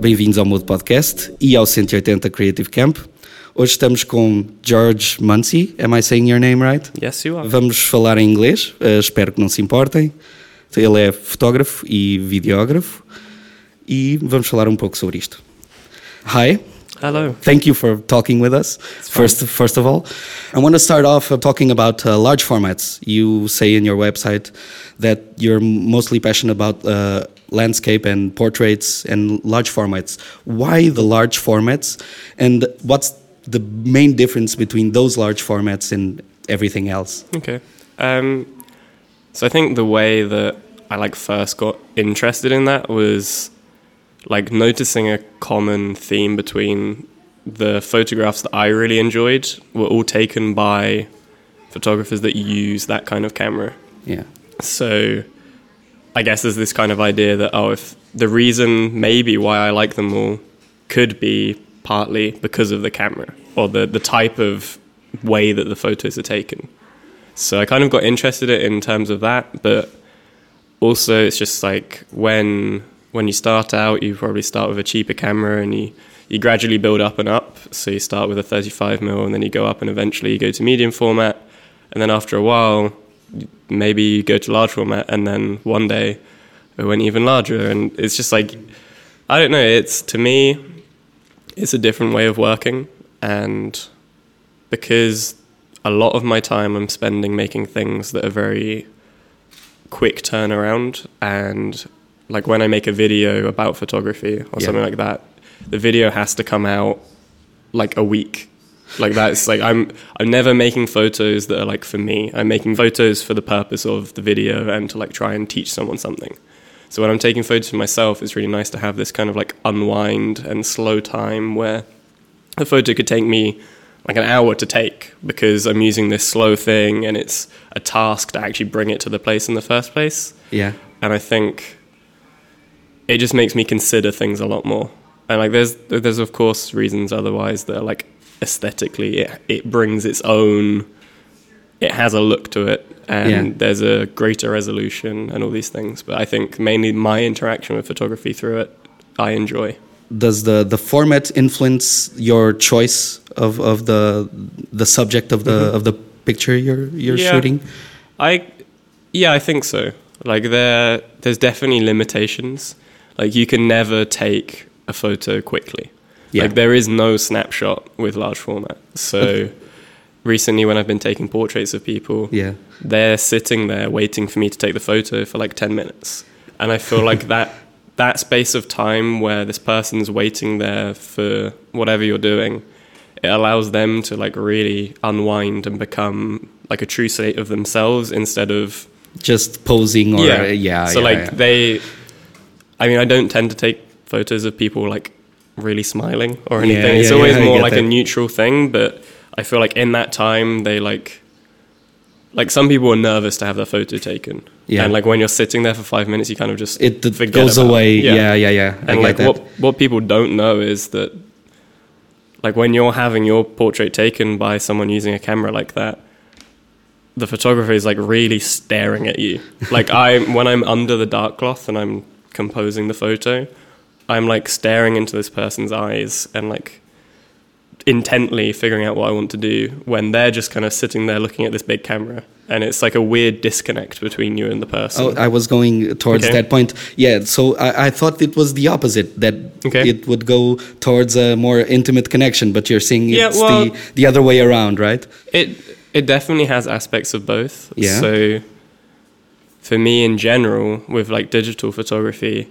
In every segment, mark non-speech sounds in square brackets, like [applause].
Bem-vindos ao Mood Podcast e ao 180 Creative Camp. Hoje estamos com George Muncie. Am I saying your name right? Yes, you are. Vamos falar em inglês, uh, espero que não se importem. Ele é fotógrafo e videógrafo e vamos falar um pouco sobre isto. Hi. Hello. Thank you for talking with us. First, first of all, I want to start off uh, talking about uh, large formats. You say in your website that you're mostly passionate about uh, landscape and portraits and large formats. Why the large formats, and what's the main difference between those large formats and everything else? Okay. Um, so I think the way that I like first got interested in that was like noticing a common theme between the photographs that I really enjoyed were all taken by photographers that use that kind of camera. Yeah. So I guess there's this kind of idea that oh if the reason maybe why I like them all could be partly because of the camera or the the type of way that the photos are taken. So I kind of got interested in terms of that, but also it's just like when when you start out, you probably start with a cheaper camera and you you gradually build up and up. So you start with a 35 mm and then you go up and eventually you go to medium format, and then after a while, maybe you go to large format, and then one day it went even larger, and it's just like I don't know. It's to me, it's a different way of working, and because a lot of my time I'm spending making things that are very quick turnaround and like when I make a video about photography or Yeah. something like that, the video has to come out like a week. Like that's like I'm I'm never making photos that are like for me. I'm making photos for the purpose of the video and to like try and teach someone something. So when I'm taking photos for myself, it's really nice to have this kind of like unwind and slow time where a photo could take me like an hour to take because I'm using this slow thing and it's a task to actually bring it to the place in the first place. Yeah. And I think it just makes me consider things a lot more. And like there's there's of course reasons otherwise that are like aesthetically it, it brings its own it has a look to it and Yeah. there's a greater resolution and all these things. But I think mainly my interaction with photography through it I enjoy. Does the, the format influence your choice of, of the the subject of the mm-hmm. of the picture you're you're Yeah. shooting? I yeah, I think so. Like there there's definitely limitations. Like you can never take a photo quickly. Yeah. Like there is no snapshot with large format. So recently when I've been taking portraits of people, Yeah. they're sitting there waiting for me to take the photo for like 10 minutes. And I feel like [laughs] that that space of time where this person's waiting there for whatever you're doing, it allows them to like really unwind and become like a true state of themselves instead of Just posing or yeah, yeah. so yeah, like yeah. they I mean I don't tend to take photos of people like really smiling or Yeah, anything. it's yeah, always yeah, more like a neutral thing, but I feel like in that time they like like some people are nervous to have their photo taken. Yeah. And like when you're sitting there for five minutes you kind of just it d- goes about it. away. Yeah, yeah, yeah. And like that. what what people don't know is that like when you're having your portrait taken by someone using a camera like that, the photographer is like really staring at you. Like [laughs] I when I'm under the dark cloth and I'm composing the photo, I'm like staring into this person's eyes and like intently figuring out what I want to do when they're just kind of sitting there looking at this big camera. And it's like a weird disconnect between you and the person. Oh, I was going towards Okay. that point. Yeah, so I, I thought it was the opposite that Okay. it would go towards a more intimate connection, but you're saying Yeah, it's well- the the other way around, right? It it definitely has aspects of both. Yeah. So for me in general, with like digital photography,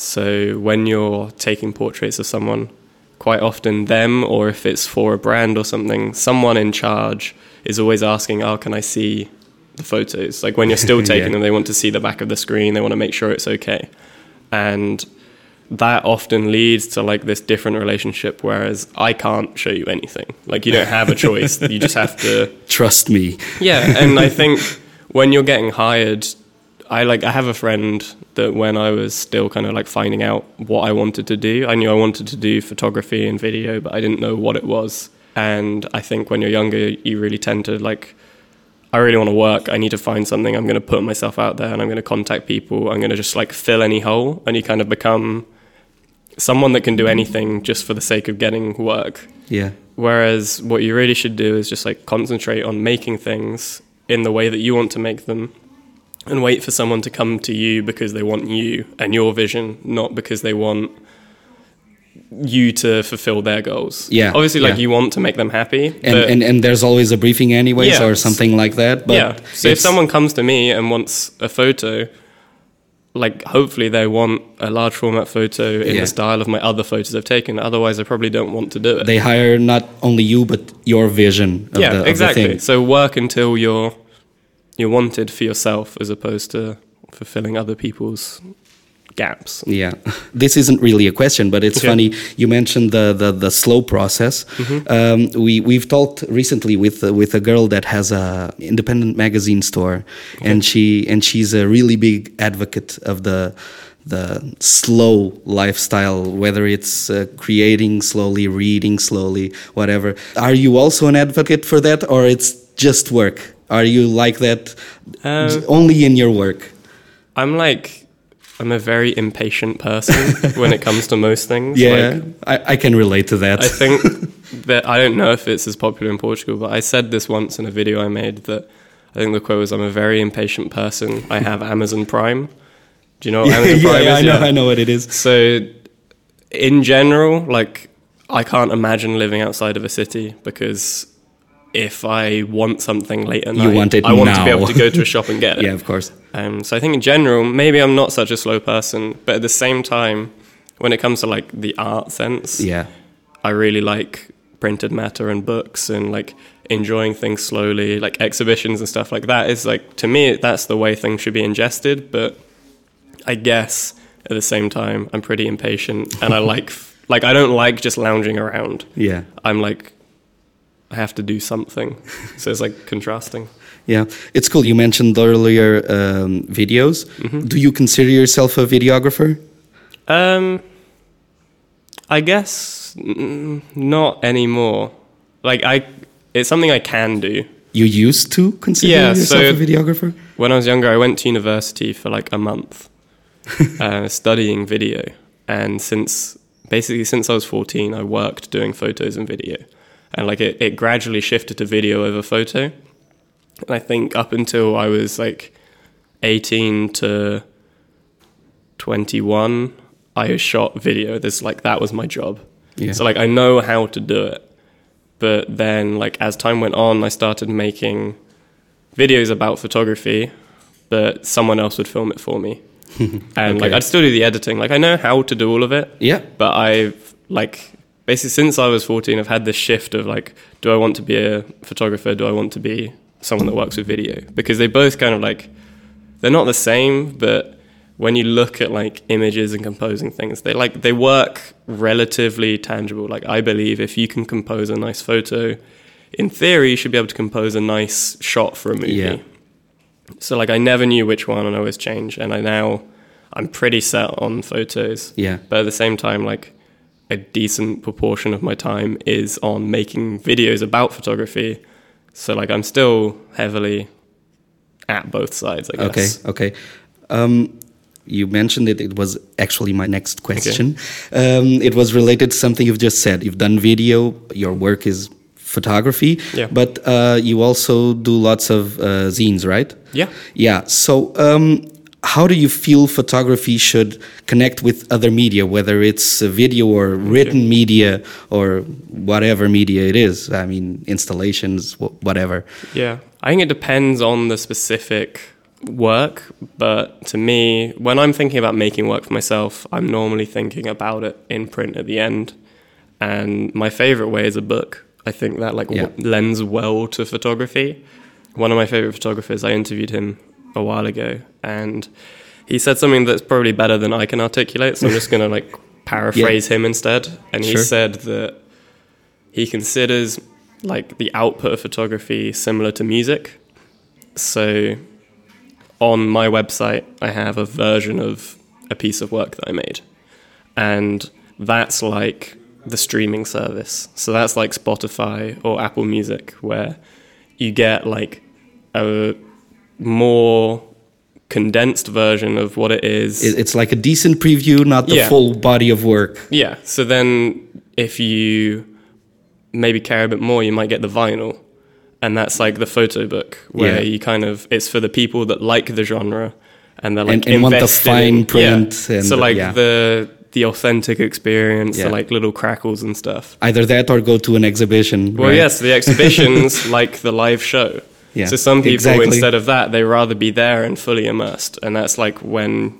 so when you're taking portraits of someone, quite often them or if it's for a brand or something, someone in charge is always asking, "Oh, can I see the photos?" Like when you're still [laughs] taking Yeah. them, they want to see the back of the screen. They want to make sure it's okay, and that often leads to like this different relationship. Whereas I can't show you anything. Like you don't have a choice. you just have to [laughs] Trust me. yeah, and I think when you're getting hired, I like I have a friend that when I was still kind of like finding out what I wanted to do, I knew I wanted to do photography and video, but I didn't know what it was. And I think when you're younger, you really tend to like I really want to work. I need to find something. I'm going to put myself out there and I'm going to contact people. I'm going to just like fill any hole and you kind of become someone that can do anything just for the sake of getting work. Yeah. Whereas what you really should do is just like concentrate on making things in the way that you want to make them and wait for someone to come to you because they want you and your vision, not because they want you to fulfill their goals. Yeah, Obviously, like yeah. you want to make them happy. And, and and there's always a briefing anyways Yeah. or something like that. But yeah. So if someone comes to me and wants a photo, like hopefully they want a large format photo in Yeah. the style of my other photos I've taken. Otherwise, I probably don't want to do it. they hire not only you but your vision of yeah, the, exactly. the thing. So work until you're you're wanted for yourself, as opposed to fulfilling other people's gaps. Yeah, [laughs] this isn't really a question, but it's Okay. funny. You mentioned the the, the slow process. Um, we we've talked recently with uh, with a girl that has a independent magazine store, and she and she's a really big advocate of the the slow lifestyle, whether it's uh, creating slowly, reading slowly, whatever. Are you also an advocate for that, or it's just work? Are you like that Um, only in your work? I'm like, I'm a very impatient person [laughs] when it comes to most things. Yeah, Like, I, I can relate to that. I think [laughs] that I don't know if it's as popular in Portugal, but I said this once in a video I made that I think the quote was, "I'm a very impatient person. I have Amazon Prime." Do you know what yeah, Amazon [laughs] yeah, Prime yeah, is? I know, I know what it is. So, in general, like I can't imagine living outside of a city because if I want something late at You night, want it I want to be able to go to a [laughs] shop and get it. Yeah, of course. Um, so I think in general, maybe I'm not such a slow person, but at the same time, when it comes to like the art sense, Yeah, I really like printed matter and books and like enjoying things slowly, like exhibitions and stuff like that. Is like to me, that's the way things should be ingested. But I guess at the same time, I'm pretty impatient and I [laughs] like like I don't like just lounging around. yeah, I'm like I have to do something. so it's like contrasting. yeah. It's cool. You mentioned earlier um, videos. Mm-hmm. Do you consider yourself a videographer? Um, I guess mm, not anymore. Like I, it's something I can do. You used to consider Yeah, yourself so- a videographer? When I was younger, I went to university for like a month, [laughs] uh, studying video, and since basically since I was fourteen, I worked doing photos and video, and like it, it gradually shifted to video over photo. And I think up until I was like eighteen to twenty-one, I shot video. This like that was my job. Yeah. So like I know how to do it. But then like as time went on, I started making videos about photography, but someone else would film it for me. [laughs] and like I'd still do the editing. Like I know how to do all of it. Yeah. But I've like basically since I was 14 I've had this shift of like do I want to be a photographer? Do I want to be someone that works with video? Because they both kind of like they're not the same, but when you look at like images and composing things, they like they work relatively tangible. Like I believe if you can compose a nice photo, in theory you should be able to compose a nice shot for a movie. Yeah. So like I never knew which one and I always change and I now I'm pretty set on photos. Yeah. But at the same time like a decent proportion of my time is on making videos about photography. So like I'm still heavily at both sides, I Okay, guess. okay. Okay. Um, you mentioned it. It was actually my next question. Um, it was related to something you've just said. You've done video. Your work is photography. Yeah. But uh, you also do lots of uh, zines, right? Yeah. Yeah. So, um, how do you feel photography should connect with other media, whether it's video or written media or whatever media it is? I mean, installations, whatever. Yeah. I think it depends on the specific work, but to me, when I'm thinking about making work for myself, I'm normally thinking about it in print at the end. And my favorite way is a book. I think that like Yeah. lends well to photography. One of my favorite photographers, I interviewed him a while ago, and he said something that's probably better than I can articulate. So I'm just gonna like [laughs] paraphrase him instead. And he said that he considers like the output of photography similar to music. So on my website, I have a version of a piece of work that I made. And that's like the streaming service. So that's like Spotify or Apple Music, where you get like a more condensed version of what it is. It's like a decent preview, not the Yeah. full body of work. Yeah. So then, if you maybe care a bit more, you might get the vinyl, and that's like the photo book where Yeah. you kind of it's for the people that like the genre and they're like And- and want the fine in- print Yeah. and so like yeah. the the authentic experience, Yeah. the like little crackles and stuff. Either that or go to an exhibition. Well, right? yes, the [laughs] exhibitions [laughs] like the live show. Yeah, So some people, exactly. instead of that, they rather be there and fully immersed, and that's like when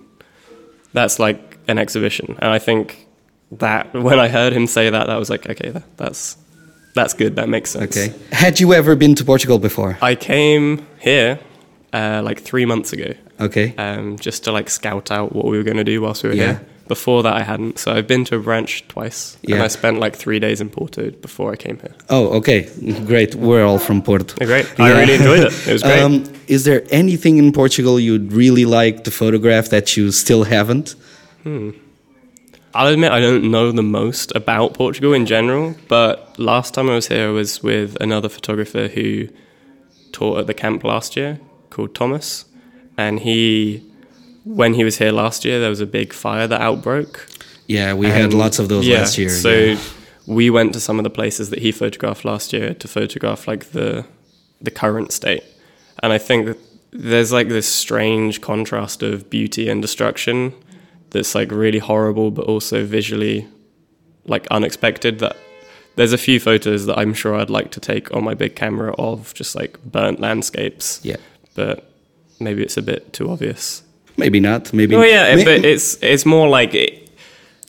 that's like an exhibition. And I think that when I heard him say that, that was like, okay, that, that's that's good. That makes sense. Okay. Had you ever been to Portugal before? I came here uh, like three months ago, Okay. um, just to like scout out what we were going to do whilst we were Yeah. here. Before that, I hadn't. So I've been to Abrantes twice, Yeah. and I spent like three days in Porto before I came here. Oh, okay. Great. We're all from Porto. Great. I really enjoyed it. It was great. Um, is there anything in Portugal you'd really like to photograph that you still haven't? I'll admit I don't know the most about Portugal in general, but last time I was here I was with another photographer who taught at the camp last year called Thomas. And he, when he was here last year, there was a big fire that outbroke. Yeah, we had lots of those yeah, last year. So yeah. we went to some of the places that he photographed last year to photograph like the the current state. And I think that there's like this strange contrast of beauty and destruction that's like really horrible but also visually like unexpected that there's a few photos that I'm sure I'd like to take on my big camera of just like burnt landscapes. Yeah. But maybe it's a bit too obvious. Maybe not. Maybe. Oh yeah, May- but it's it's more like it,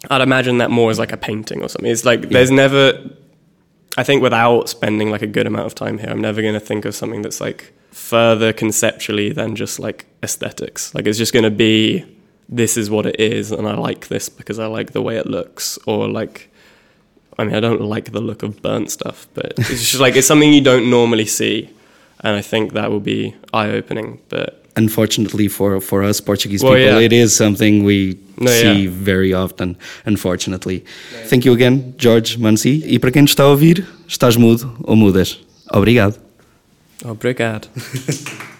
I'd imagine that more as like a painting or something. It's like there's never. I think without spending like a good amount of time here, I'm never going to think of something that's like further conceptually than just like aesthetics. Like it's just going to be this is what it is, and I like this because I like the way it looks, or like. I mean, I don't like the look of burnt stuff, but it's just like it's something you don't normally see, and I think that will be eye-opening. But unfortunately for for us Portuguese Well, people, yeah. it is something we No, see yeah. very often. Unfortunately. Thank you again, George Muncie. E para quem nos está a ouvir, estás mudo ou mudas. Obrigado. obrigado. [laughs]